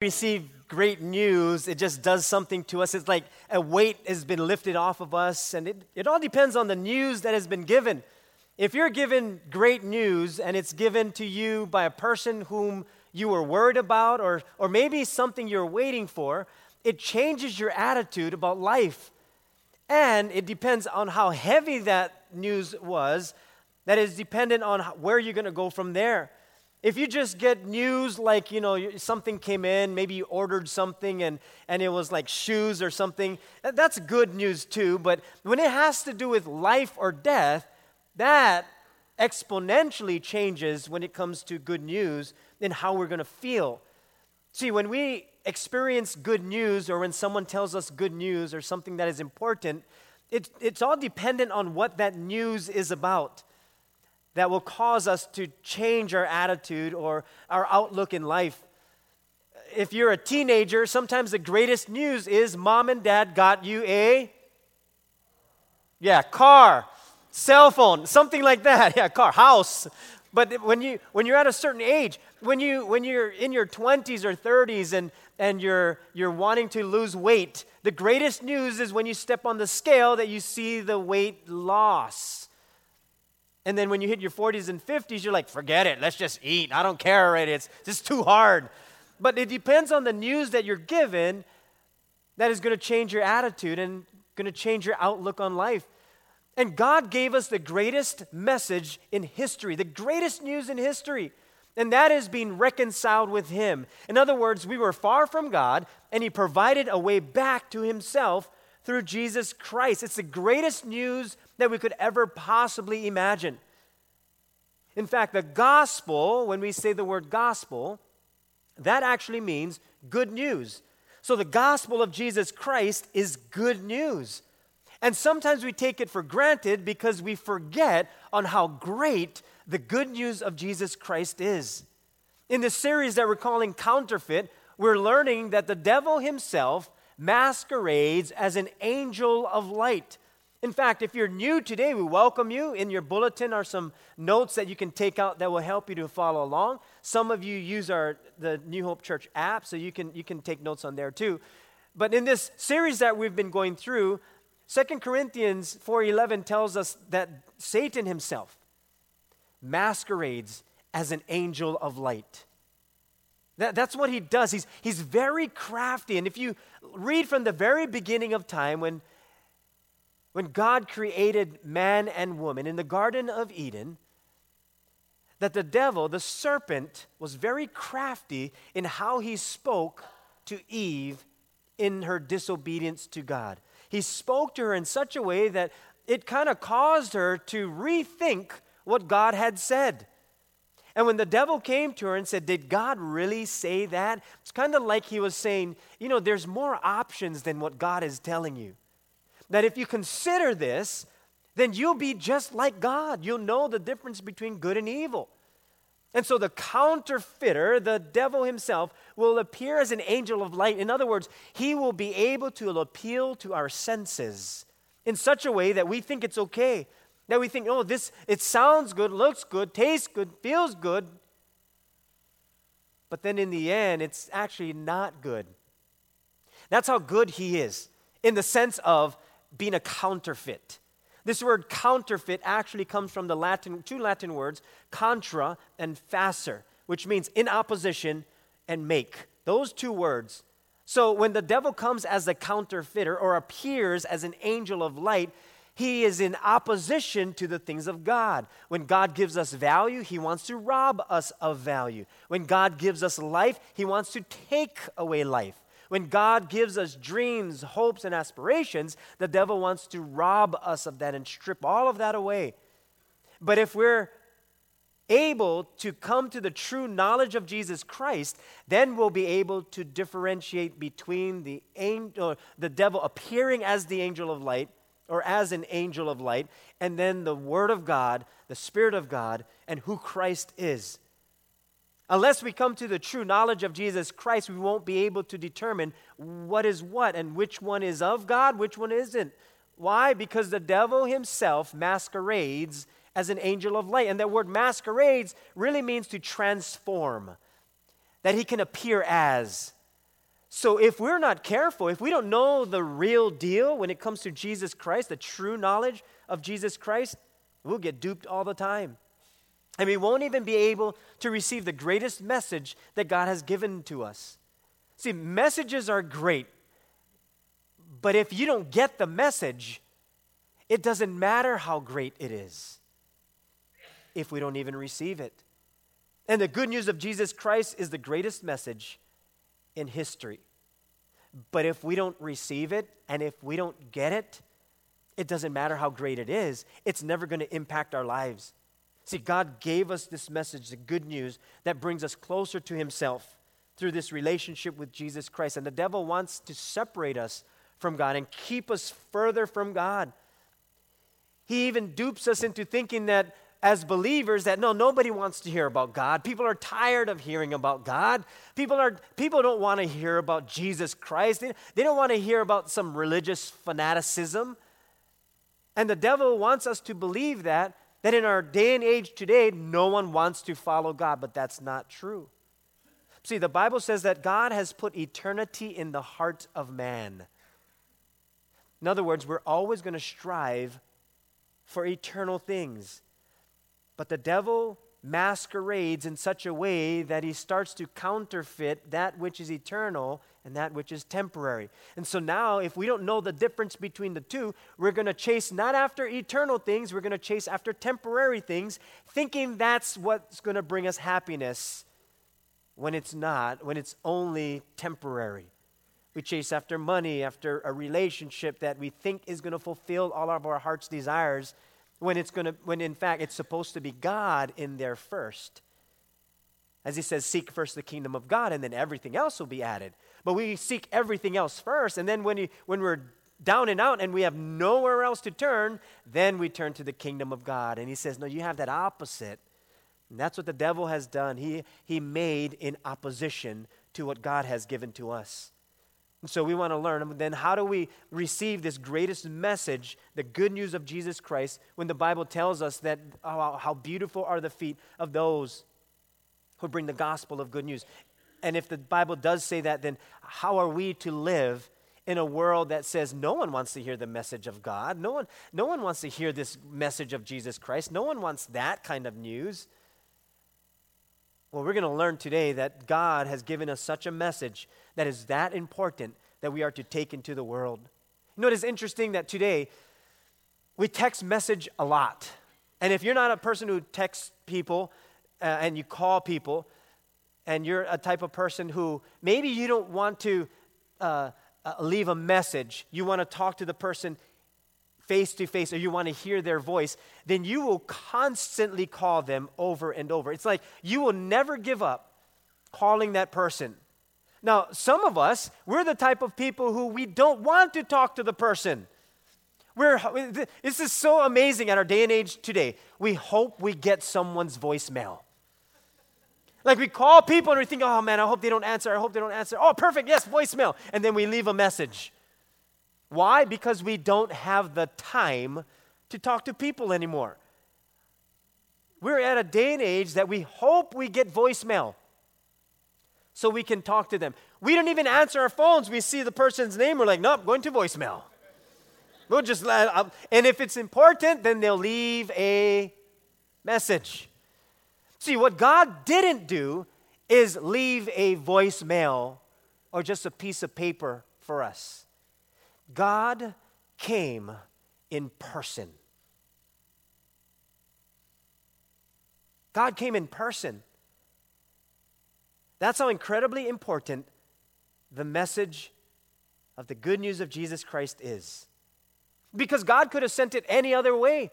receive great news, it just does something to us. It's like a weight has been lifted off of us, and it, it all depends on the news that has been given. If you're given great news and it's given to you by a person whom you were worried about, or, or maybe something you're waiting for, it changes your attitude about life. And it depends on how heavy that news was, that is dependent on where you're going to go from there. If you just get news like, you know, something came in, maybe you ordered something and, and it was like shoes or something, that's good news too. But when it has to do with life or death, that exponentially changes when it comes to good news and how we're going to feel. See, when we experience good news or when someone tells us good news or something that is important, it, it's all dependent on what that news is about that will cause us to change our attitude or our outlook in life. If you're a teenager, sometimes the greatest news is mom and dad got you a yeah, car, cell phone, something like that. Yeah, car, house. But when you when you're at a certain age, when you when you're in your 20s or 30s and and you're you're wanting to lose weight, the greatest news is when you step on the scale that you see the weight loss. And then when you hit your 40s and 50s, you're like, forget it, let's just eat. I don't care already, it's just too hard. But it depends on the news that you're given that is going to change your attitude and going to change your outlook on life. And God gave us the greatest message in history, the greatest news in history. And that is being reconciled with Him. In other words, we were far from God, and He provided a way back to Himself through Jesus Christ. It's the greatest news that we could ever possibly imagine. In fact, the gospel, when we say the word gospel, that actually means good news. So the gospel of Jesus Christ is good news. And sometimes we take it for granted because we forget on how great the good news of Jesus Christ is. In the series that we're calling Counterfeit, we're learning that the devil himself masquerades as an angel of light. In fact, if you're new today, we welcome you. In your bulletin are some notes that you can take out that will help you to follow along. Some of you use our the New Hope Church app, so you can you can take notes on there too. But in this series that we've been going through, 2 Corinthians 4:11 tells us that Satan himself masquerades as an angel of light. That, that's what he does. He's, he's very crafty. And if you read from the very beginning of time, when when God created man and woman in the Garden of Eden, that the devil, the serpent, was very crafty in how he spoke to Eve in her disobedience to God. He spoke to her in such a way that it kind of caused her to rethink what God had said. And when the devil came to her and said, Did God really say that? It's kind of like he was saying, You know, there's more options than what God is telling you that if you consider this, then you'll be just like God. You'll know the difference between good and evil. And so the counterfeiter, the devil himself, will appear as an angel of light. In other words, he will be able to appeal to our senses in such a way that we think it's okay. That we think, oh, this, it sounds good, looks good, tastes good, feels good. But then in the end, it's actually not good. That's how good he is, in the sense of being a counterfeit. This word counterfeit actually comes from the Latin, two Latin words, contra and facere, which means in opposition and make. Those two words. So when the devil comes as a counterfeiter or appears as an angel of light, he is in opposition to the things of God. When God gives us value, he wants to rob us of value. When God gives us life, he wants to take away life. When God gives us dreams, hopes, and aspirations, the devil wants to rob us of that and strip all of that away. But if we're able to come to the true knowledge of Jesus Christ, then we'll be able to differentiate between the angel, the devil appearing as the angel of light or as an angel of light, and then the Word of God, the Spirit of God, and who Christ is. Unless we come to the true knowledge of Jesus Christ, we won't be able to determine what is what and which one is of God, which one isn't. Why? Because the devil himself masquerades as an angel of light. And that word masquerades really means to transform, that he can appear as. So if we're not careful, if we don't know the real deal when it comes to Jesus Christ, the true knowledge of Jesus Christ, we'll get duped all the time. And we won't even be able to receive the greatest message that God has given to us. See, messages are great, but if you don't get the message, it doesn't matter how great it is if we don't even receive it. And the good news of Jesus Christ is the greatest message in history. But if we don't receive it and if we don't get it, it doesn't matter how great it is, it's never going to impact our lives. See, God gave us this message, the good news that brings us closer to Himself through this relationship with Jesus Christ. And the devil wants to separate us from God and keep us further from God. He even dupes us into thinking that as believers that no nobody wants to hear about god. People are tired of hearing about god. People are people don't want to hear about jesus christ. They, they don't want to hear about some religious fanaticism. And the devil wants us to believe that that in our day and age today no one wants to follow god but that's not true. See the bible says that god has put eternity in the heart of man. In other words we're always going to strive for eternal things but the devil masquerades in such a way that he starts to counterfeit that which is eternal and that which is temporary. And so now, if we don't know the difference between the two, we're going to chase not after eternal things, we're going to chase after temporary things, thinking that's what's going to bring us happiness when it's not, when it's only temporary. We chase after money, after a relationship that we think is going to fulfill all of our heart's desires when it's going to when in fact it's supposed to be God in there first. As he says, seek first the kingdom of God, and then everything else will be added. But we seek everything else first, and then when, you, when we're down and out and we have nowhere else to turn, then we turn to the kingdom of God. And he says, No, you have that opposite. And that's what the devil has done. He, he made in opposition to what God has given to us. So we want to learn then how do we receive this greatest message, the good news of Jesus Christ, when the Bible tells us that oh, how beautiful are the feet of those who bring the gospel of good news. And if the Bible does say that, then how are we to live in a world that says no one wants to hear the message of God? No one, no one wants to hear this message of Jesus Christ. No one wants that kind of news. Well, we're going to learn today that God has given us such a message that is that important that we are to take into the world. You know, it is interesting that today we text message a lot. And if you're not a person who texts people uh, and you call people, and you're a type of person who maybe you don't want to uh, uh, leave a message, you want to talk to the person face to face or you want to hear their voice, then you will constantly call them over and over. It's like you will never give up calling that person. Now, some of us, we're the type of people who we don't want to talk to the person. We're, this is so amazing at our day and age today. We hope we get someone's voicemail. Like we call people and we think, oh man, I hope they don't answer. I hope they don't answer. Oh, perfect. Yes, voicemail. And then we leave a message. Why? Because we don't have the time to talk to people anymore. We're at a day and age that we hope we get voicemail so we can talk to them. We don't even answer our phones. We see the person's name, we're like, nope, going to voicemail. We'll just let, uh, and if it's important, then they'll leave a message. See, what God didn't do is leave a voicemail or just a piece of paper for us. God came in person. God came in person. That's how incredibly important the message of the good news of Jesus Christ is. Because God could have sent it any other way.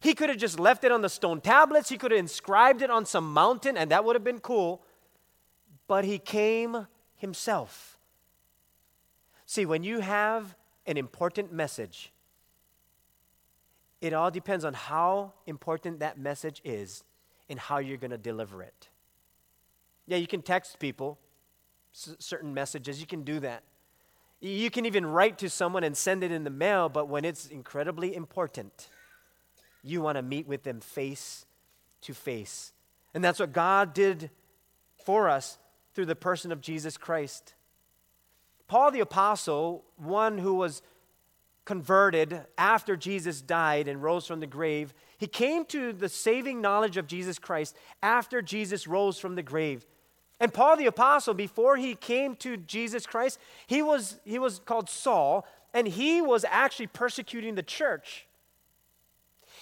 He could have just left it on the stone tablets, He could have inscribed it on some mountain, and that would have been cool. But He came Himself. See, when you have an important message. It all depends on how important that message is and how you're going to deliver it. Yeah, you can text people certain messages, you can do that. You can even write to someone and send it in the mail, but when it's incredibly important, you want to meet with them face to face. And that's what God did for us through the person of Jesus Christ. Paul the Apostle, one who was converted after Jesus died and rose from the grave, he came to the saving knowledge of Jesus Christ after Jesus rose from the grave. And Paul the apostle before he came to Jesus Christ, he was he was called Saul and he was actually persecuting the church.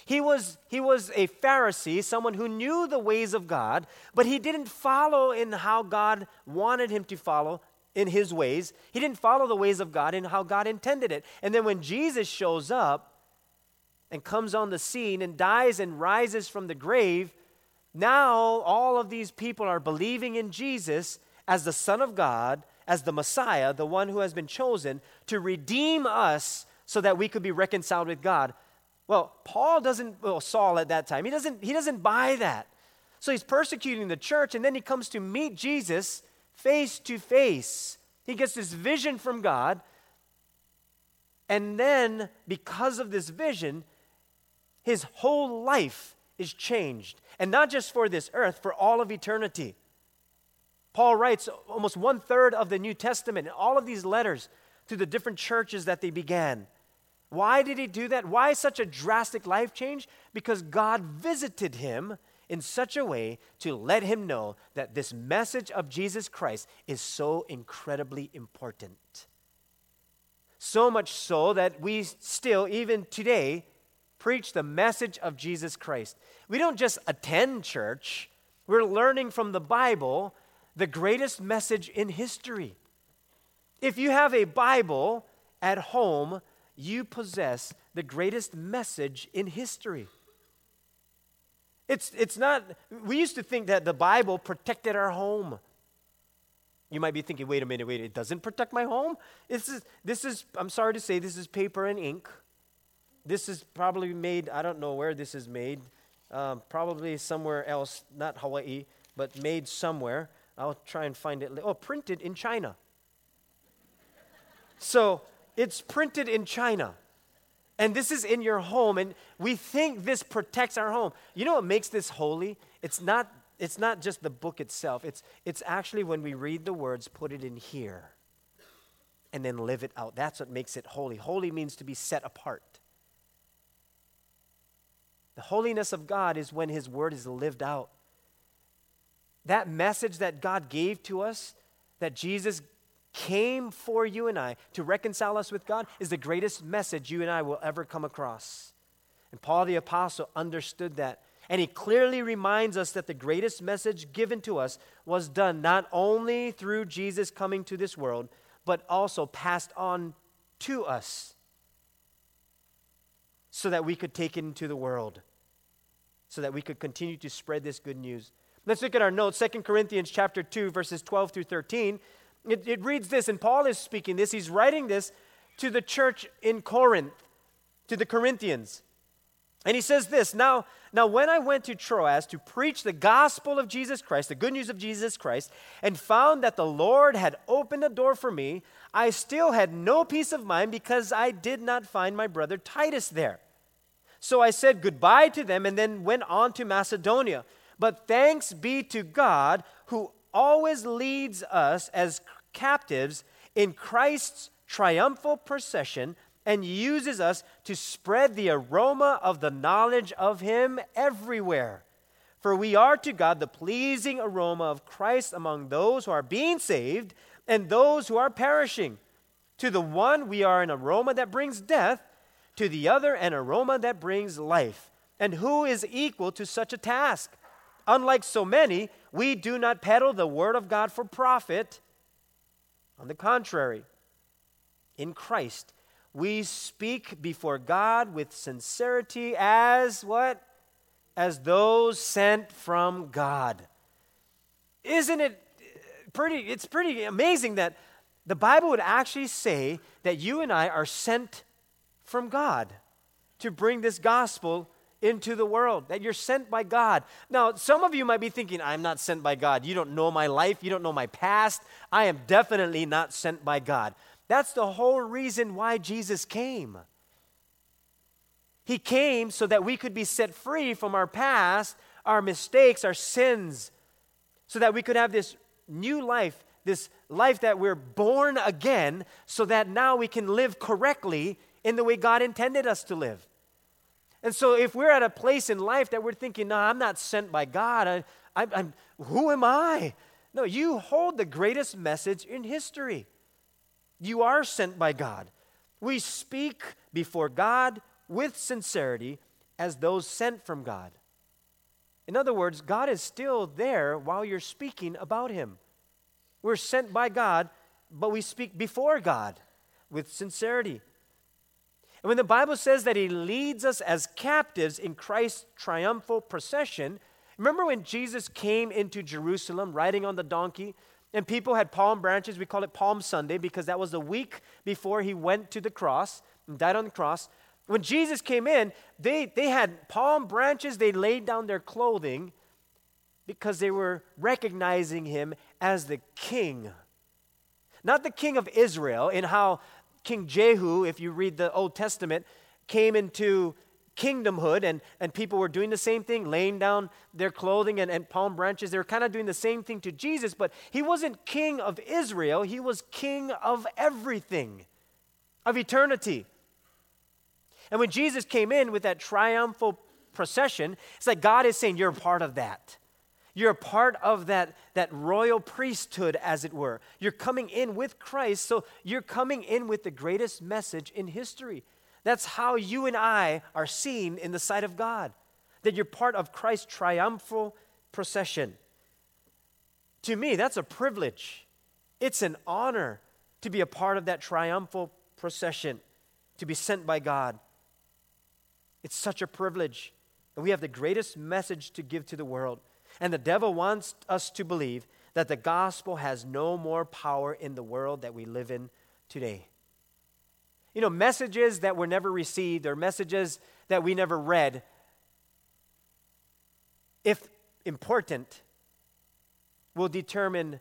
He was, he was a Pharisee, someone who knew the ways of God, but he didn't follow in how God wanted him to follow in his ways. He didn't follow the ways of God and how God intended it. And then when Jesus shows up and comes on the scene and dies and rises from the grave, now all of these people are believing in Jesus as the Son of God, as the Messiah, the one who has been chosen to redeem us so that we could be reconciled with God. Well, Paul doesn't, well, Saul at that time, he doesn't, he doesn't buy that. So he's persecuting the church, and then he comes to meet Jesus face to face. He gets this vision from God, and then because of this vision, his whole life is changed. And not just for this earth, for all of eternity. Paul writes almost one third of the New Testament, in all of these letters to the different churches that they began. Why did he do that? Why such a drastic life change? Because God visited him in such a way to let him know that this message of Jesus Christ is so incredibly important. So much so that we still, even today, preach the message of Jesus Christ. We don't just attend church, we're learning from the Bible the greatest message in history. If you have a Bible at home, you possess the greatest message in history. It's, it's not, we used to think that the Bible protected our home. You might be thinking, wait a minute, wait, it doesn't protect my home? This is, this is, I'm sorry to say, this is paper and ink. This is probably made, I don't know where this is made, um, probably somewhere else, not Hawaii, but made somewhere. I'll try and find it. Oh, printed in China. So, it's printed in China. And this is in your home, and we think this protects our home. You know what makes this holy? It's not, it's not just the book itself, it's, it's actually when we read the words, put it in here, and then live it out. That's what makes it holy. Holy means to be set apart. The holiness of God is when His word is lived out. That message that God gave to us, that Jesus came for you and I to reconcile us with God is the greatest message you and I will ever come across. And Paul the Apostle understood that. And he clearly reminds us that the greatest message given to us was done not only through Jesus coming to this world, but also passed on to us so that we could take it into the world, so that we could continue to spread this good news. Let's look at our notes, 2 Corinthians chapter 2, verses 12 through 13. It, it reads this, and Paul is speaking this. He's writing this to the church in Corinth, to the Corinthians. And he says this now, now, when I went to Troas to preach the gospel of Jesus Christ, the good news of Jesus Christ, and found that the Lord had opened a door for me, I still had no peace of mind because I did not find my brother Titus there. So I said goodbye to them and then went on to Macedonia. But thanks be to God who always leads us as captives in Christ's triumphal procession and uses us to spread the aroma of the knowledge of Him everywhere. For we are to God the pleasing aroma of Christ among those who are being saved and those who are perishing. To the one, we are an aroma that brings death, to the other, an aroma that brings life. And who is equal to such a task? Unlike so many, we do not peddle the word of God for profit. On the contrary, in Christ, we speak before God with sincerity as what? As those sent from God. Isn't it pretty it's pretty amazing that the Bible would actually say that you and I are sent from God to bring this gospel into the world, that you're sent by God. Now, some of you might be thinking, I'm not sent by God. You don't know my life, you don't know my past. I am definitely not sent by God. That's the whole reason why Jesus came. He came so that we could be set free from our past, our mistakes, our sins, so that we could have this new life, this life that we're born again so that now we can live correctly in the way God intended us to live. And so if we're at a place in life that we're thinking, no, I'm not sent by God, I, I, I'm, who am I? No, you hold the greatest message in history. You are sent by God. We speak before God with sincerity as those sent from God. In other words, God is still there while you're speaking about Him. We're sent by God, but we speak before God with sincerity. And when the Bible says that He leads us as captives in Christ's triumphal procession, remember when Jesus came into Jerusalem riding on the donkey? And people had palm branches. We call it Palm Sunday because that was the week before he went to the cross and died on the cross. When Jesus came in, they, they had palm branches, they laid down their clothing because they were recognizing him as the king. Not the king of Israel, in how King Jehu, if you read the Old Testament, came into kingdomhood and, and people were doing the same thing, laying down their clothing and, and palm branches. They were kind of doing the same thing to Jesus, but he wasn't king of Israel, he was king of everything, of eternity. And when Jesus came in with that triumphal procession, it's like God is saying, You're part of that. You're a part of that, that royal priesthood, as it were. You're coming in with Christ, so you're coming in with the greatest message in history. That's how you and I are seen in the sight of God, that you're part of Christ's triumphal procession. To me, that's a privilege. It's an honor to be a part of that triumphal procession, to be sent by God. It's such a privilege. And we have the greatest message to give to the world. And the devil wants us to believe that the gospel has no more power in the world that we live in today. You know, messages that were never received or messages that we never read, if important, will determine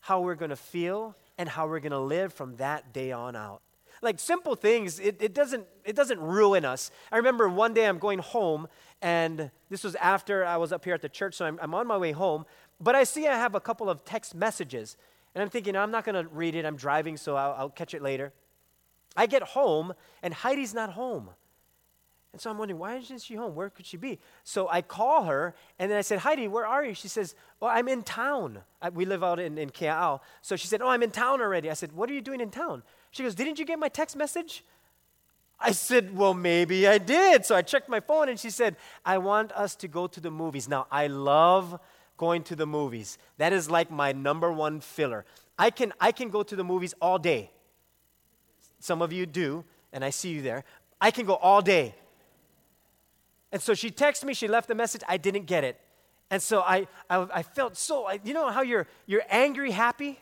how we're going to feel and how we're going to live from that day on out like simple things, it, it, doesn't, it doesn't ruin us. I remember one day I'm going home, and this was after I was up here at the church, so I'm, I'm on my way home. But I see I have a couple of text messages, and I'm thinking, I'm not going to read it. I'm driving, so I'll, I'll catch it later. I get home, and Heidi's not home. And so I'm wondering, why isn't she home? Where could she be? So I call her, and then I said, Heidi, where are you? She says, Well, I'm in town. I, we live out in, in Kea'au. So she said, Oh, I'm in town already. I said, What are you doing in town? She goes, Didn't you get my text message? I said, Well, maybe I did. So I checked my phone, and she said, I want us to go to the movies. Now, I love going to the movies. That is like my number one filler. I can, I can go to the movies all day. Some of you do, and I see you there. I can go all day. And so she texted me, she left a message, I didn't get it. And so I, I, I felt so, I, you know how you're, you're angry, happy?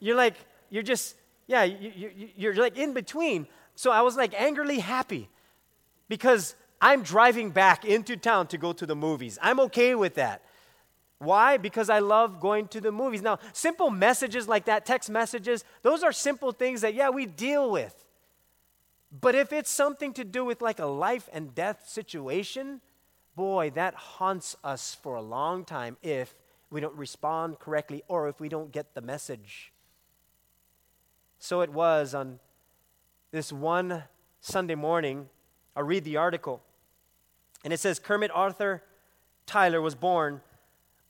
You're like, you're just, yeah, you, you, you're like in between. So I was like angrily happy because I'm driving back into town to go to the movies. I'm okay with that. Why? Because I love going to the movies. Now, simple messages like that, text messages, those are simple things that, yeah, we deal with. But if it's something to do with like a life and death situation, boy, that haunts us for a long time if we don't respond correctly or if we don't get the message. So it was on this one Sunday morning. I read the article, and it says Kermit Arthur Tyler was born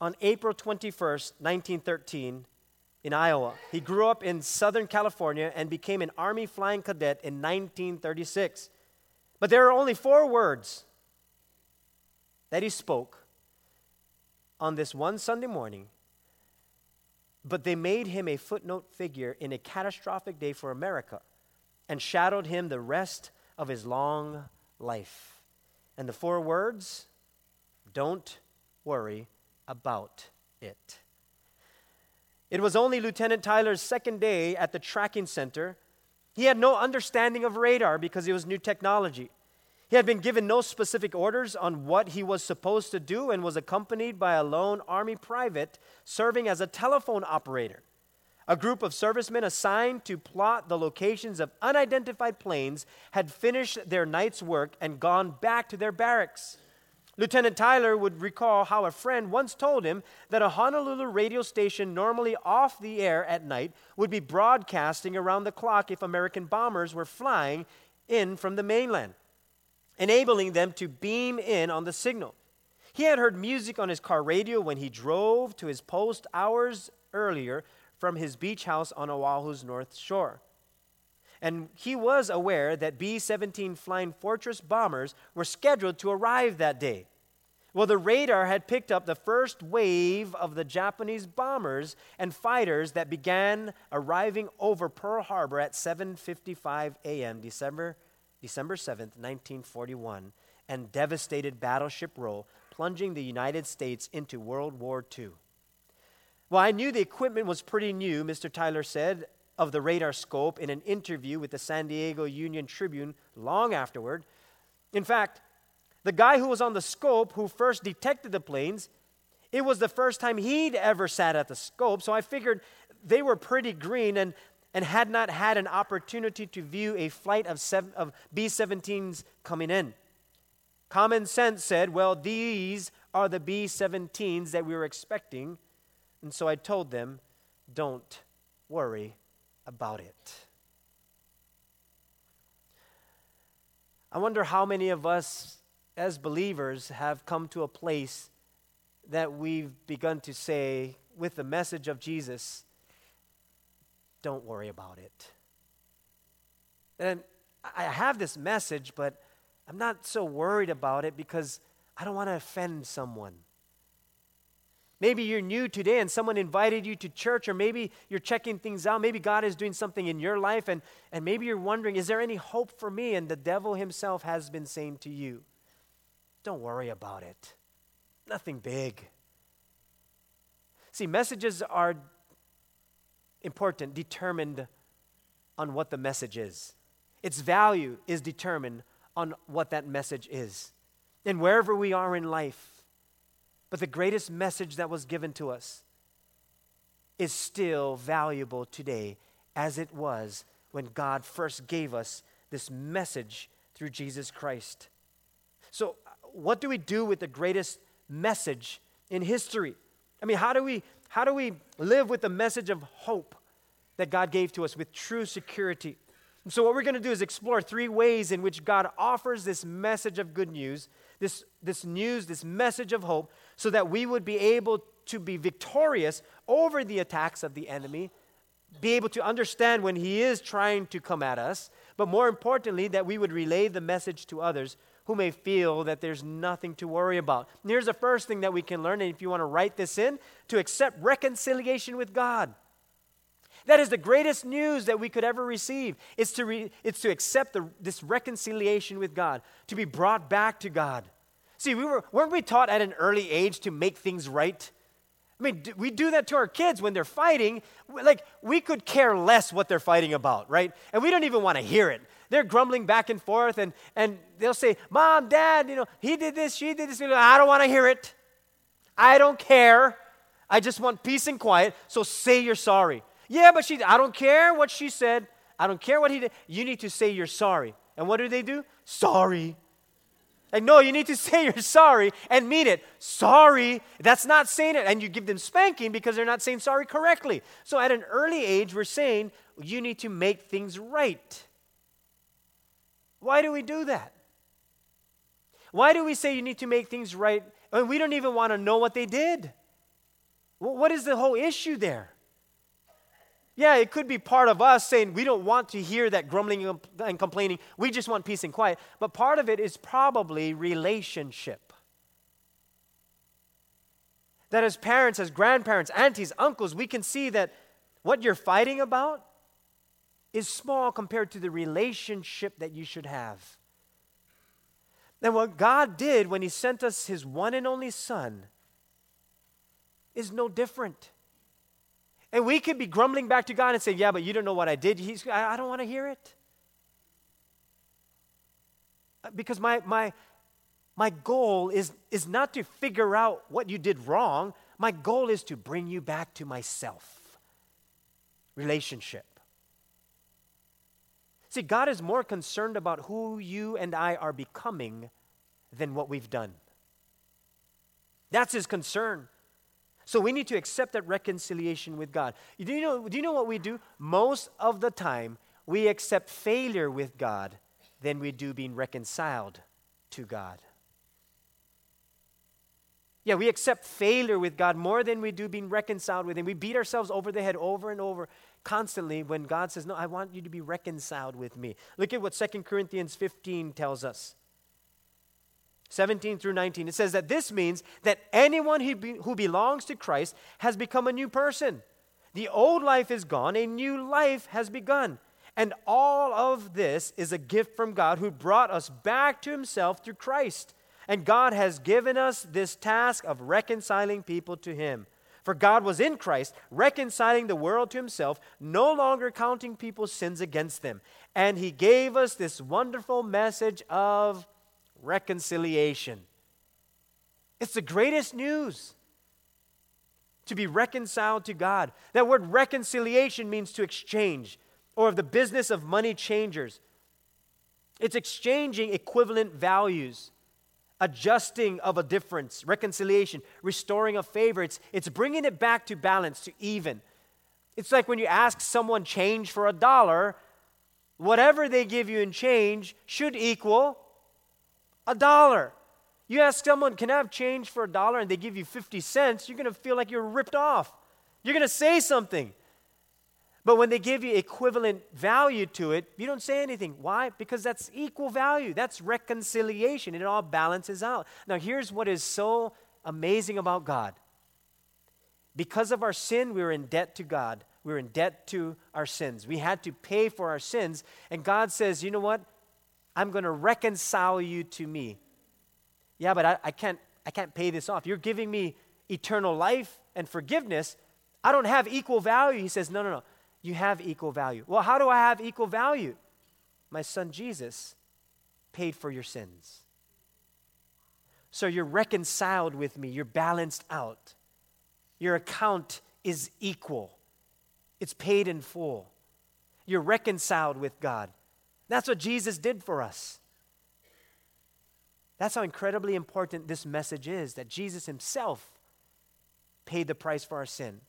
on April 21st, 1913, in Iowa. He grew up in Southern California and became an Army flying cadet in 1936. But there are only four words that he spoke on this one Sunday morning, but they made him a footnote figure in a catastrophic day for America and shadowed him the rest of his long life. And the four words don't worry about it. It was only Lieutenant Tyler's second day at the tracking center. He had no understanding of radar because it was new technology. He had been given no specific orders on what he was supposed to do and was accompanied by a lone Army private serving as a telephone operator. A group of servicemen assigned to plot the locations of unidentified planes had finished their night's work and gone back to their barracks. Lieutenant Tyler would recall how a friend once told him that a Honolulu radio station normally off the air at night would be broadcasting around the clock if American bombers were flying in from the mainland, enabling them to beam in on the signal. He had heard music on his car radio when he drove to his post hours earlier from his beach house on Oahu's north shore. And he was aware that B 17 Flying Fortress bombers were scheduled to arrive that day. Well, the radar had picked up the first wave of the Japanese bombers and fighters that began arriving over Pearl Harbor at 7:55 a.m. December December 7th, 1941, and devastated Battleship Row, plunging the United States into World War II. Well, I knew the equipment was pretty new, Mr. Tyler said of the radar scope in an interview with the San Diego Union Tribune long afterward. In fact, the guy who was on the scope who first detected the planes, it was the first time he'd ever sat at the scope, so I figured they were pretty green and, and had not had an opportunity to view a flight of, of B 17s coming in. Common sense said, well, these are the B 17s that we were expecting. And so I told them, don't worry about it. I wonder how many of us as believers have come to a place that we've begun to say, with the message of Jesus, don't worry about it. And I have this message, but I'm not so worried about it because I don't want to offend someone. Maybe you're new today and someone invited you to church, or maybe you're checking things out. Maybe God is doing something in your life, and, and maybe you're wondering, is there any hope for me? And the devil himself has been saying to you, don't worry about it. Nothing big. See, messages are important, determined on what the message is. Its value is determined on what that message is. And wherever we are in life, but the greatest message that was given to us is still valuable today as it was when God first gave us this message through Jesus Christ. So, what do we do with the greatest message in history? I mean, how do we how do we live with the message of hope that God gave to us with true security? So what we're going to do is explore three ways in which God offers this message of good news, this, this news, this message of hope so that we would be able to be victorious over the attacks of the enemy, be able to understand when he is trying to come at us, but more importantly, that we would relay the message to others who may feel that there's nothing to worry about. And here's the first thing that we can learn, and if you want to write this in, to accept reconciliation with God. That is the greatest news that we could ever receive. It's to, re, it's to accept the, this reconciliation with God, to be brought back to God. See, we were, weren't we taught at an early age to make things right? I mean, we do that to our kids when they're fighting. Like, we could care less what they're fighting about, right? And we don't even want to hear it. They're grumbling back and forth, and, and they'll say, Mom, Dad, you know, he did this, she did this. I don't want to hear it. I don't care. I just want peace and quiet, so say you're sorry. Yeah, but she, I don't care what she said. I don't care what he did. You need to say you're sorry. And what do they do? Sorry. Like, no, you need to say you're sorry and mean it. Sorry, that's not saying it. And you give them spanking because they're not saying sorry correctly. So at an early age, we're saying you need to make things right. Why do we do that? Why do we say you need to make things right and we don't even want to know what they did? What is the whole issue there? Yeah, it could be part of us saying we don't want to hear that grumbling and complaining. We just want peace and quiet. But part of it is probably relationship. That as parents, as grandparents, aunties, uncles, we can see that what you're fighting about is small compared to the relationship that you should have. And what God did when He sent us His one and only Son is no different. And we could be grumbling back to God and say, Yeah, but you don't know what I did. He's, I, I don't want to hear it. Uh, because my, my, my goal is, is not to figure out what you did wrong. My goal is to bring you back to myself. Relationship. See, God is more concerned about who you and I are becoming than what we've done. That's his concern. So we need to accept that reconciliation with God. Do you know, do you know what we do? Most of the time, we accept failure with God than we do being reconciled to God. Yeah, we accept failure with God more than we do being reconciled with Him. We beat ourselves over the head over and over constantly when God says, No, I want you to be reconciled with me. Look at what 2 Corinthians 15 tells us. 17 through 19. It says that this means that anyone who, be, who belongs to Christ has become a new person. The old life is gone, a new life has begun. And all of this is a gift from God who brought us back to himself through Christ. And God has given us this task of reconciling people to him. For God was in Christ, reconciling the world to himself, no longer counting people's sins against them. And he gave us this wonderful message of reconciliation. It's the greatest news to be reconciled to God. That word reconciliation means to exchange, or of the business of money changers. It's exchanging equivalent values, adjusting of a difference, reconciliation, restoring a favor. It's, it's bringing it back to balance, to even. It's like when you ask someone change for a dollar, whatever they give you in change should equal a dollar. You ask someone, Can I have change for a dollar? and they give you 50 cents, you're going to feel like you're ripped off. You're going to say something. But when they give you equivalent value to it, you don't say anything. Why? Because that's equal value. That's reconciliation. It all balances out. Now, here's what is so amazing about God. Because of our sin, we were in debt to God. We were in debt to our sins. We had to pay for our sins. And God says, you know what? I'm going to reconcile you to me. Yeah, but I, I, can't, I can't pay this off. You're giving me eternal life and forgiveness. I don't have equal value. He says, No, no, no. You have equal value. Well, how do I have equal value? My son Jesus paid for your sins. So you're reconciled with me, you're balanced out. Your account is equal, it's paid in full. You're reconciled with God. That's what Jesus did for us. That's how incredibly important this message is that Jesus himself paid the price for our sin.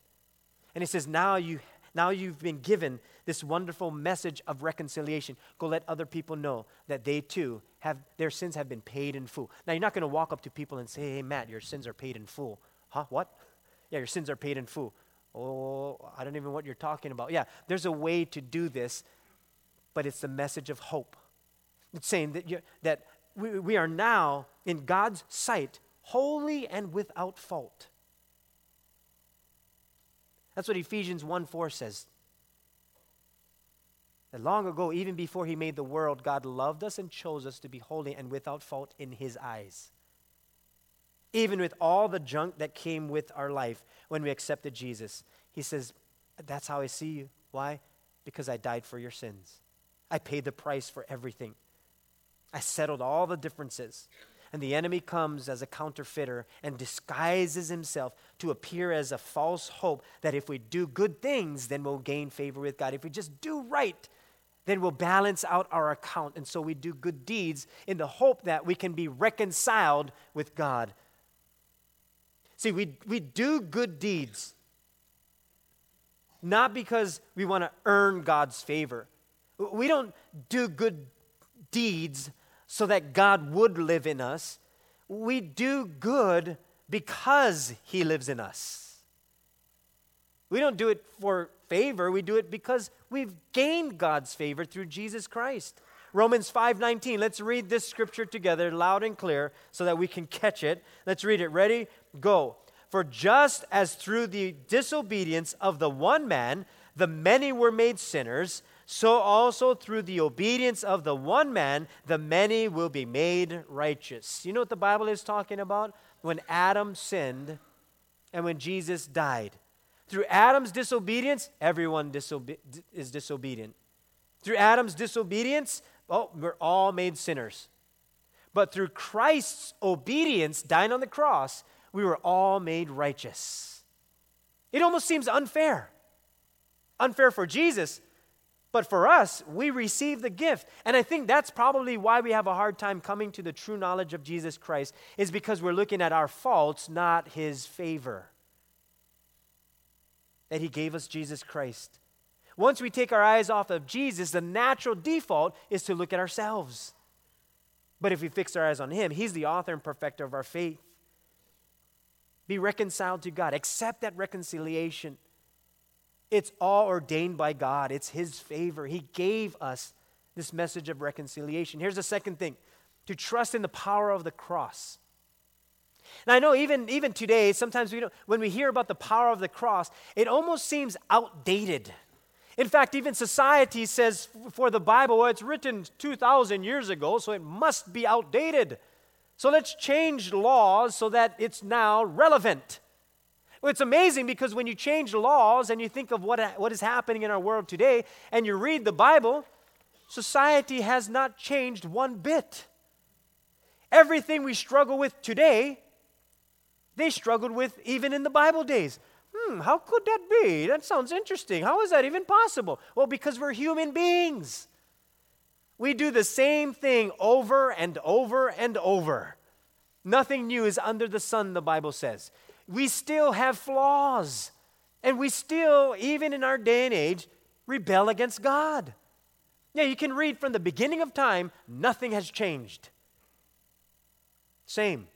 And he says, now, you, now you've been given this wonderful message of reconciliation. Go let other people know that they too have, their sins have been paid in full. Now, you're not going to walk up to people and say, hey, Matt, your sins are paid in full. Huh? What? Yeah, your sins are paid in full. Oh, I don't even know what you're talking about. Yeah, there's a way to do this but it's the message of hope. It's saying that, you, that we, we are now, in God's sight, holy and without fault. That's what Ephesians 1 4 says. That long ago, even before He made the world, God loved us and chose us to be holy and without fault in His eyes. Even with all the junk that came with our life when we accepted Jesus, He says, That's how I see you. Why? Because I died for your sins. I paid the price for everything. I settled all the differences. And the enemy comes as a counterfeiter and disguises himself to appear as a false hope that if we do good things, then we'll gain favor with God. If we just do right, then we'll balance out our account. And so we do good deeds in the hope that we can be reconciled with God. See, we, we do good deeds not because we want to earn God's favor we don't do good deeds so that God would live in us. We do good because He lives in us. We don't do it for favor, we do it because we've gained God's favor through Jesus Christ. Romans 5:19. Let's read this scripture together loud and clear so that we can catch it. Let's read it. Ready? Go. For just as through the disobedience of the one man the many were made sinners, so also through the obedience of the one man, the many will be made righteous. You know what the Bible is talking about? When Adam sinned and when Jesus died. Through Adam's disobedience, everyone disobe- is disobedient. Through Adam's disobedience, oh, we're all made sinners. But through Christ's obedience, dying on the cross, we were all made righteous. It almost seems unfair. Unfair for Jesus But for us, we receive the gift. And I think that's probably why we have a hard time coming to the true knowledge of Jesus Christ, is because we're looking at our faults, not his favor. That he gave us Jesus Christ. Once we take our eyes off of Jesus, the natural default is to look at ourselves. But if we fix our eyes on him, he's the author and perfecter of our faith. Be reconciled to God. Accept that reconciliation. It's all ordained by God, it's His favor. He gave us this message of reconciliation. Here's the second thing to trust in the power of the cross. Now I know even, even today, sometimes we don't, when we hear about the power of the cross, it almost seems outdated. In fact, even society says for the Bible, well, it's written 2,000 years ago, so it must be outdated. So let's change laws so that it's now relevant. Well, it's amazing because when you change laws and you think of what, what is happening in our world today and you read the Bible, society has not changed one bit. Everything we struggle with today, they struggled with even in the Bible days. Hmm, how could that be? That sounds interesting. How is that even possible? Well, because we're human beings. We do the same thing over and over and over. Nothing new is under the sun, the Bible says we still have flaws. And we still, even in our day and age, rebel against God. Yeah, you can read from the beginning of time, nothing has changed. Same.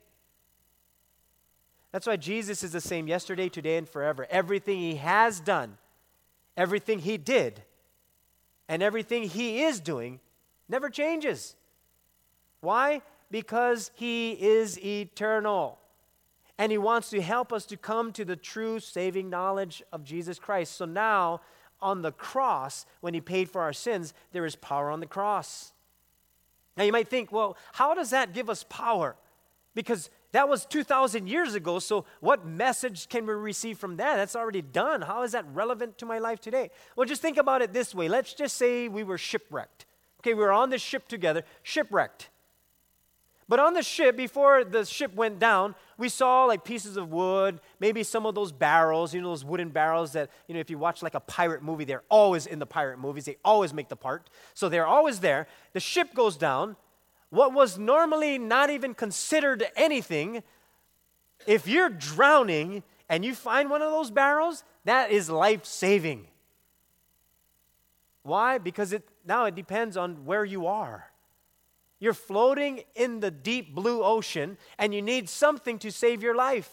That's why Jesus is the same yesterday, today, and forever. Everything he has done, everything he did, and everything he is doing never changes. Why? Because he is eternal. And He wants to help us to come to the true saving knowledge of Jesus Christ. So now, on the cross, when He paid for our sins, there is power on the cross. Now you might think, well, how does that give us power? Because that was 2,000 years ago, so what message can we receive from that? That's already done. How is that relevant to my life today? Well, just think about it this way. Let's just say we were shipwrecked. Okay, we were on this ship together, shipwrecked. But on the ship, before the ship went down, we saw like pieces of wood, maybe some of those barrels, you know, those wooden barrels that, you know, if you watch like a pirate movie, they're always in the pirate movies. They always make the part. So they're always there. The ship goes down. What was normally not even considered anything, if you're drowning and you find one of those barrels, that is life saving. Why? Because it now it depends on where you are. You're floating in the deep blue ocean and you need something to save your life.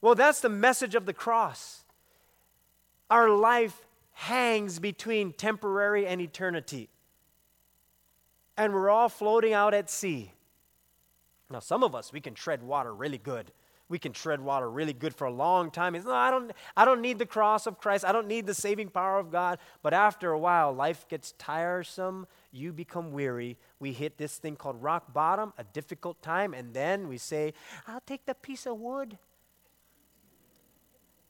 Well, that's the message of the cross. Our life hangs between temporary and eternity. And we're all floating out at sea. Now, some of us, we can tread water really good. We can tread water really good for a long time. It's, no, I don't, I don't need the cross of Christ. I don't need the saving power of God. But after a while, life gets tiresome you become weary. We hit this thing called rock bottom, a difficult time, and then we say, I'll take the piece of wood.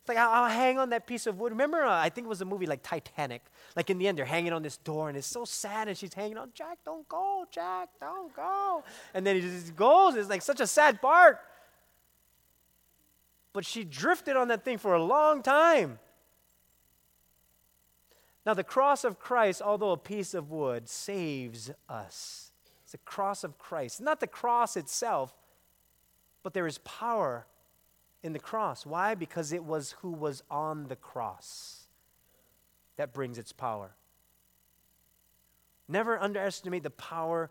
It's like, I'll, hang on that piece of wood. Remember, uh, I think it was a movie like Titanic. Like in the end, they're hanging on this door, and it's so sad, and she's hanging on, Jack, don't go, Jack, don't go. And then he just goes. It's like such a sad part. But she drifted on that thing for a long time. Now, the cross of Christ, although a piece of wood, saves us. It's the cross of Christ. Not the cross itself, but there is power in the cross. Why? Because it was who was on the cross that brings its power. Never underestimate the power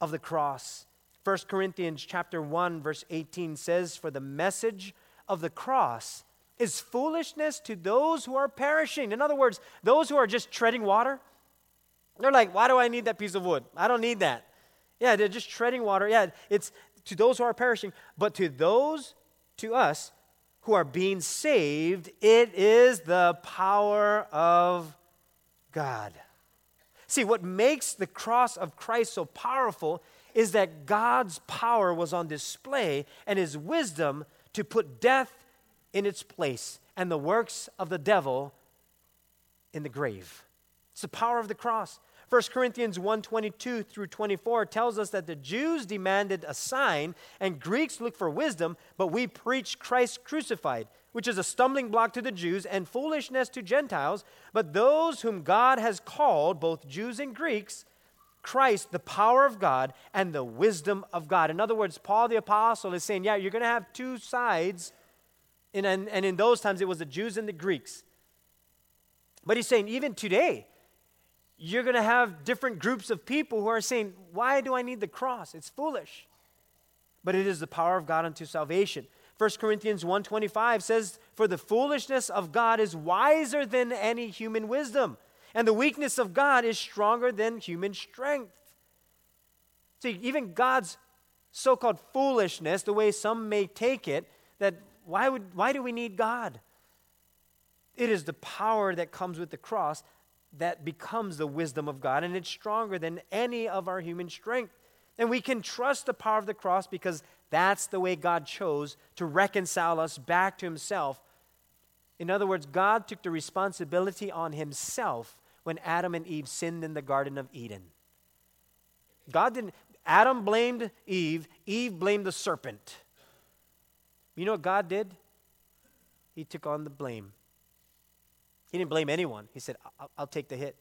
of the cross. 1 Corinthians chapter 1 verse 18 says for the message of the cross is foolishness to those who are perishing. In other words, those who are just treading water. They're like, why do I need that piece of wood? I don't need that. Yeah, they're just treading water. Yeah, it's to those who are perishing. But to those, to us, who are being saved, it is the power of God. See, what makes the cross of Christ so powerful is that God's power was on display and his wisdom to put death in its place and the works of the devil in the grave. It's the power of the cross. 1 Corinthians 1:22 through 24 tells us that the Jews demanded a sign and Greeks looked for wisdom, but we preach Christ crucified. which is a stumbling block to the Jews and foolishness to Gentiles, but those whom God has called, both Jews and Greeks, Christ, the power of God and the wisdom of God. In other words, Paul the Apostle is saying, yeah, you're going to have two sides, and, and, and in those times it was the Jews and the Greeks. But he's saying, even today, you're going to have different groups of people who are saying, why do I need the cross? It's foolish. But it is the power of God unto salvation. 1 Corinthians 1:25 says, "For the foolishness of God is wiser than any human wisdom, and the weakness of God is stronger than human strength." See, even God's so-called foolishness, the way some may take it, that why would why do we need God? It is the power that comes with the cross that becomes the wisdom of God, and it's stronger than any of our human strength. And we can trust the power of the cross because that's the way God chose to reconcile us back to Himself. In other words, God took the responsibility on Himself when Adam and Eve sinned in the Garden of Eden. God didn't, Adam blamed Eve, Eve blamed the serpent. You know what God did? He took on the blame. He didn't blame anyone. He said, I'll, I'll take the hit.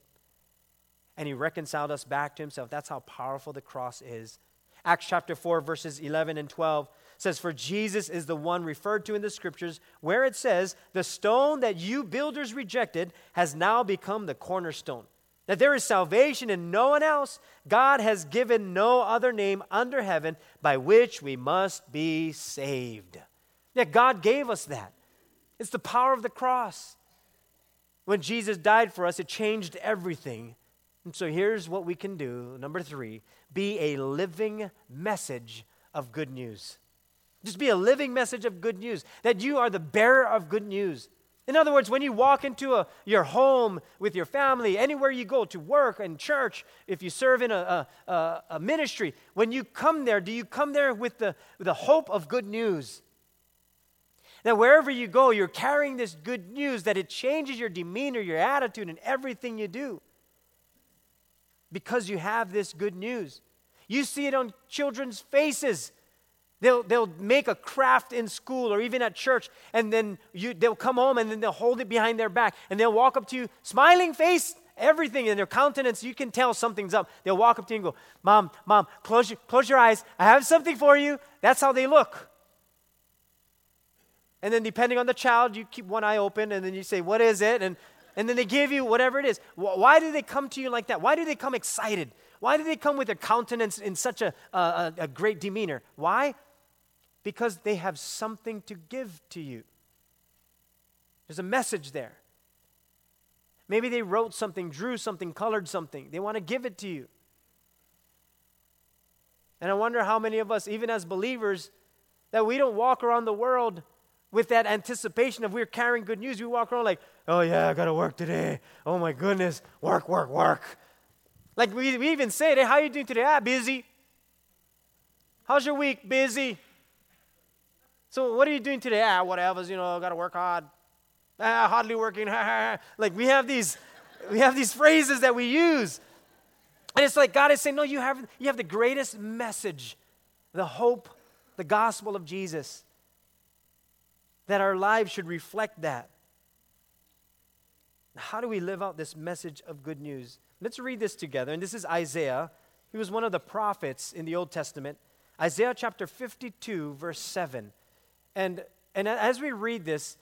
And He reconciled us back to Himself. That's how powerful the cross is. Acts chapter 4, verses 11 and 12 says, For Jesus is the one referred to in the scriptures where it says, The stone that you builders rejected has now become the cornerstone. That there is salvation in no one else. God has given no other name under heaven by which we must be saved. Yet God gave us that. It's the power of the cross. When Jesus died for us, it changed everything. And so here's what we can do. Number three be a living message of good news. Just be a living message of good news, that you are the bearer of good news. In other words, when you walk into a, your home with your family, anywhere you go to work and church, if you serve in a, a, a ministry, when you come there, do you come there with the, with the hope of good news? That wherever you go, you're carrying this good news, that it changes your demeanor, your attitude, and everything you do because you have this good news. You see it on children's faces. They'll, they'll make a craft in school or even at church, and then you, they'll come home and then they'll hold it behind their back and they'll walk up to you, smiling face, everything in their countenance. You can tell something's up. They'll walk up to you and go, Mom, Mom, close your, close your eyes. I have something for you. That's how they look. And then, depending on the child, you keep one eye open and then you say, What is it? And and then they give you whatever it is. Why do they come to you like that? Why do they come excited? Why do they come with their countenance in such a, a, a great demeanor? Why? Because they have something to give to you. There's a message there. Maybe they wrote something, drew something, colored something. They want to give it to you. And I wonder how many of us, even as believers, that we don't walk around the world with that anticipation of we're carrying good news. We walk around like, oh yeah, I got to work today. Oh my goodness, work, work, work. Like we, we even say, hey, how are you doing today? Ah, busy. How's your week? Busy. So what are you doing today? Ah, whatever, you know, got to work hard. Ah, hardly working. like we have these, we have these phrases that we use. And it's like God is saying, no, you have, you have the greatest message, the hope, the gospel of Jesus that our lives should reflect that. How do we live out this message of good news? Let's read this together. And this is Isaiah. He was one of the prophets in the Old Testament. Isaiah chapter 52, verse 7. And, and as we read this,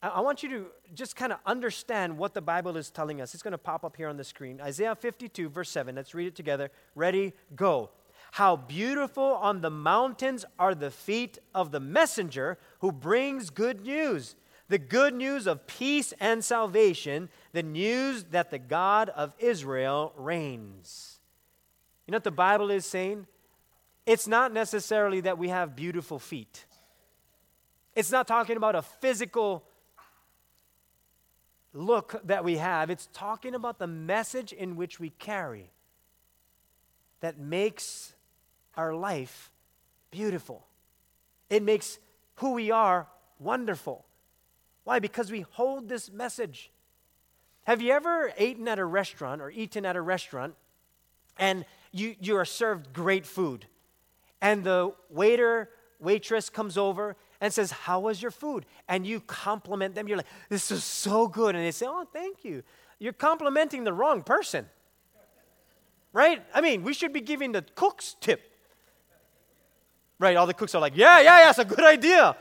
I want you to just kind of understand what the Bible is telling us. It's going to pop up here on the screen. Isaiah 52, verse 7. Let's read it together. Ready? Go. How beautiful on the mountains are the feet of the messenger who brings good news. The good news of peace and salvation, the news that the God of Israel reigns. You know what the Bible is saying? It's not necessarily that we have beautiful feet. It's not talking about a physical look that we have. It's talking about the message in which we carry that makes our life beautiful. It makes who we are wonderful. Why? Because we hold this message. Have you ever eaten at a restaurant or eaten at a restaurant and you, you are served great food? And the waiter, waitress comes over and says, How was your food? And you compliment them. You're like, This is so good. And they say, Oh, thank you. You're complimenting the wrong person. Right? I mean, we should be giving the cook's tip. Right? All the cooks are like, Yeah, yeah, yeah, it's a good idea.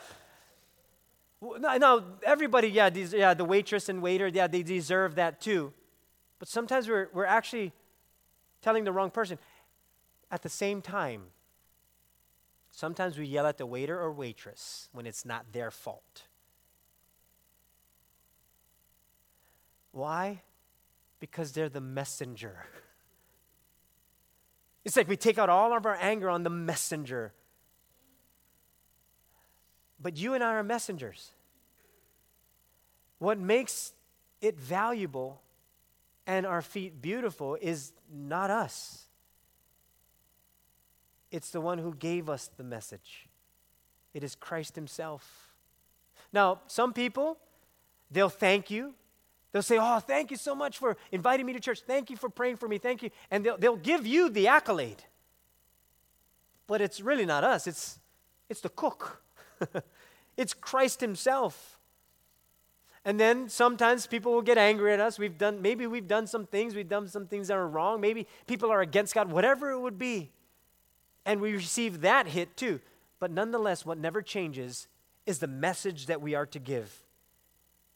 No, everybody, yeah, these, yeah, the waitress and waiter, yeah, they deserve that too. But sometimes we're, we're actually telling the wrong person. At the same time, sometimes we yell at the waiter or waitress when it's not their fault. Why? Because they're the messenger. It's like we take out all of our anger on the messenger. But you and I are messengers. What makes it valuable and our feet beautiful is not us. It's the one who gave us the message. It is Christ Himself. Now, some people, they'll thank you. They'll say, Oh, thank you so much for inviting me to church. Thank you for praying for me. Thank you. And they'll, they'll give you the accolade. But it's really not us, it's, it's the cook, it's Christ Himself. And then sometimes people will get angry at us. We've done, maybe we've done some things, we've done some things that are wrong. Maybe people are against God, whatever it would be. And we receive that hit too. But nonetheless, what never changes is the message that we are to give.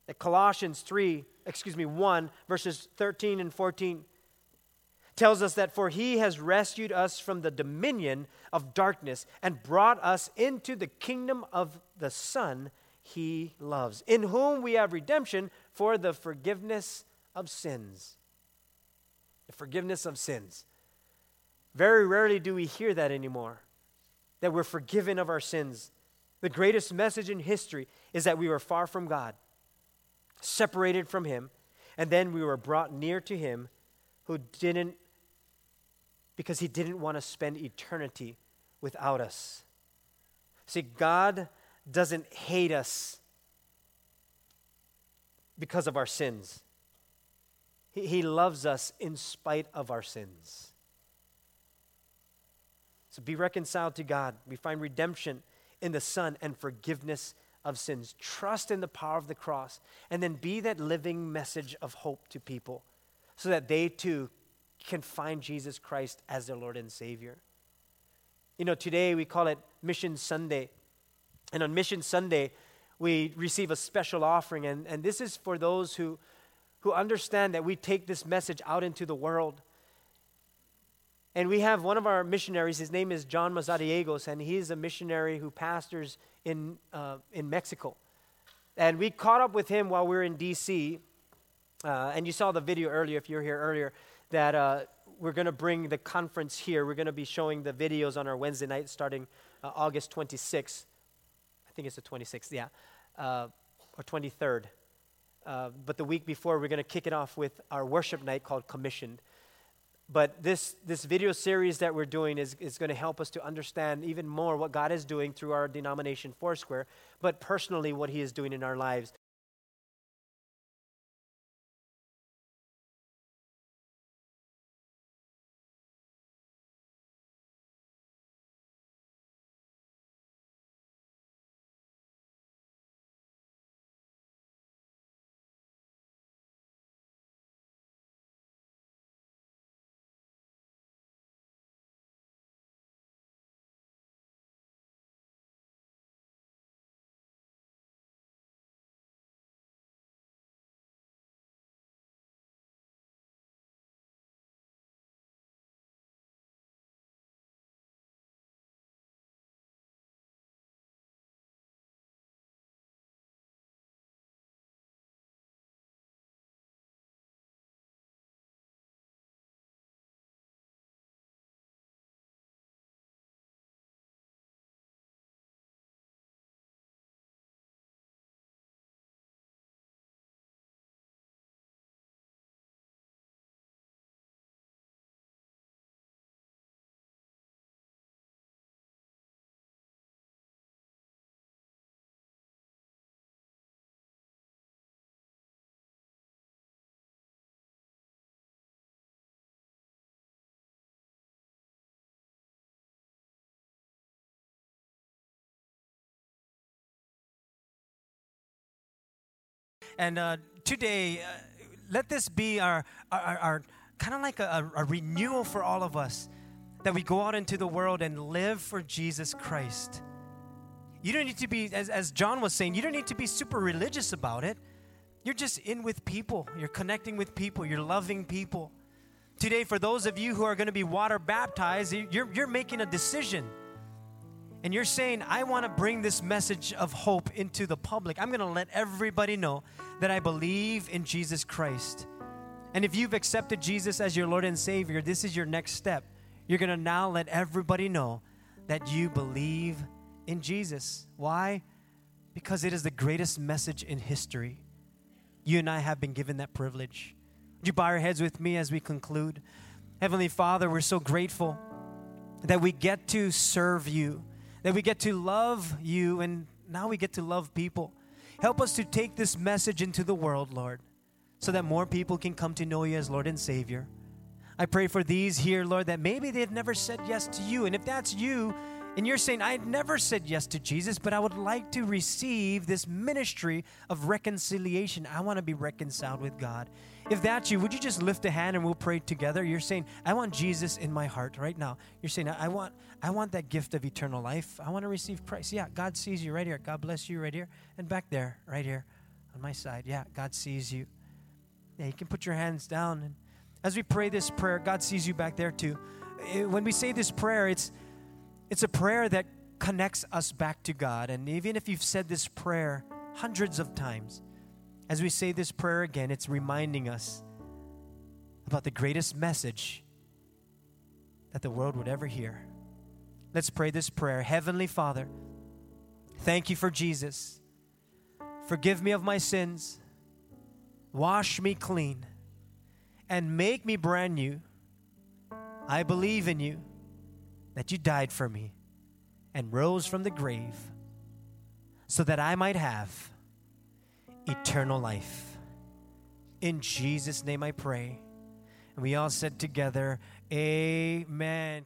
That Colossians 3, excuse me, 1, verses 13 and 14 tells us that for he has rescued us from the dominion of darkness and brought us into the kingdom of the Son he loves, in whom we have redemption for the forgiveness of sins. The forgiveness of sins. Very rarely do we hear that anymore, that we're forgiven of our sins. The greatest message in history is that we were far from God, separated from Him, and then we were brought near to Him who didn't, because He didn't want to spend eternity without us. See, God doesn't hate us because of our sins. He, he loves us in spite of our sins. So be reconciled to God. We find redemption in the Son and forgiveness of sins. Trust in the power of the cross. And then be that living message of hope to people so that they too can find Jesus Christ as their Lord and Savior. You know, today we call it Mission Sunday. And on Mission Sunday, we receive a special offering. And, and this is for those who, who understand that we take this message out into the world. And we have one of our missionaries, his name is John Mazariegos, and he's a missionary who pastors in, uh, in Mexico. And we caught up with him while we were in D.C. Uh, and you saw the video earlier, if you were here earlier, that uh, we're going to bring the conference here. We're going to be showing the videos on our Wednesday night starting uh, August 26th think it's the 26th, yeah, uh, or 23rd. Uh, but the week before, we're going to kick it off with our worship night called Commissioned. But this, this video series that we're doing is, is going to help us to understand even more what God is doing through our denomination, Foursquare, but personally what He is doing in our lives. And uh, today, uh, let this be our, our, our kind of like a, a renewal for all of us that we go out into the world and live for Jesus Christ. You don't need to be, as, as John was saying, you don't need to be super religious about it. You're just in with people, you're connecting with people, you're loving people. Today, for those of you who are going to be water baptized, you're, you're making a decision. And you're saying, I want to bring this message of hope into the public. I'm going to let everybody know that I believe in Jesus Christ. And if you've accepted Jesus as your Lord and Savior, this is your next step. You're going to now let everybody know that you believe in Jesus. Why? Because it is the greatest message in history. You and I have been given that privilege. Would you bow your heads with me as we conclude? Heavenly Father, we're so grateful that we get to serve you, that we get to love you, and now we get to love people. Help us to take this message into the world, Lord, so that more people can come to know you as Lord and Savior. I pray for these here, Lord, that maybe they've never said yes to you. And if that's you, and you're saying, I never said yes to Jesus, but I would like to receive this ministry of reconciliation. I want to be reconciled with God. If that's you, would you just lift a hand and we'll pray together? You're saying, I want Jesus in my heart right now. You're saying, I want, I want that gift of eternal life. I want to receive Christ. Yeah, God sees you right here. God bless you right here. And back there, right here on my side. Yeah, God sees you. Yeah, you can put your hands down. And as we pray this prayer, God sees you back there too. Eh, when we say this prayer, it's it's a prayer that connects us back to God. And even if you've said this prayer hundreds of times, as we say this prayer again, it's reminding us about the greatest message that the world would ever hear. Let's pray this prayer. Heavenly Father, thank you for Jesus. Forgive me of my sins, wash me clean, and make me brand new. I believe in you that you died for me and rose from the grave so that I might have eternal life. In Jesus' name I pray. And we all said together, Amen.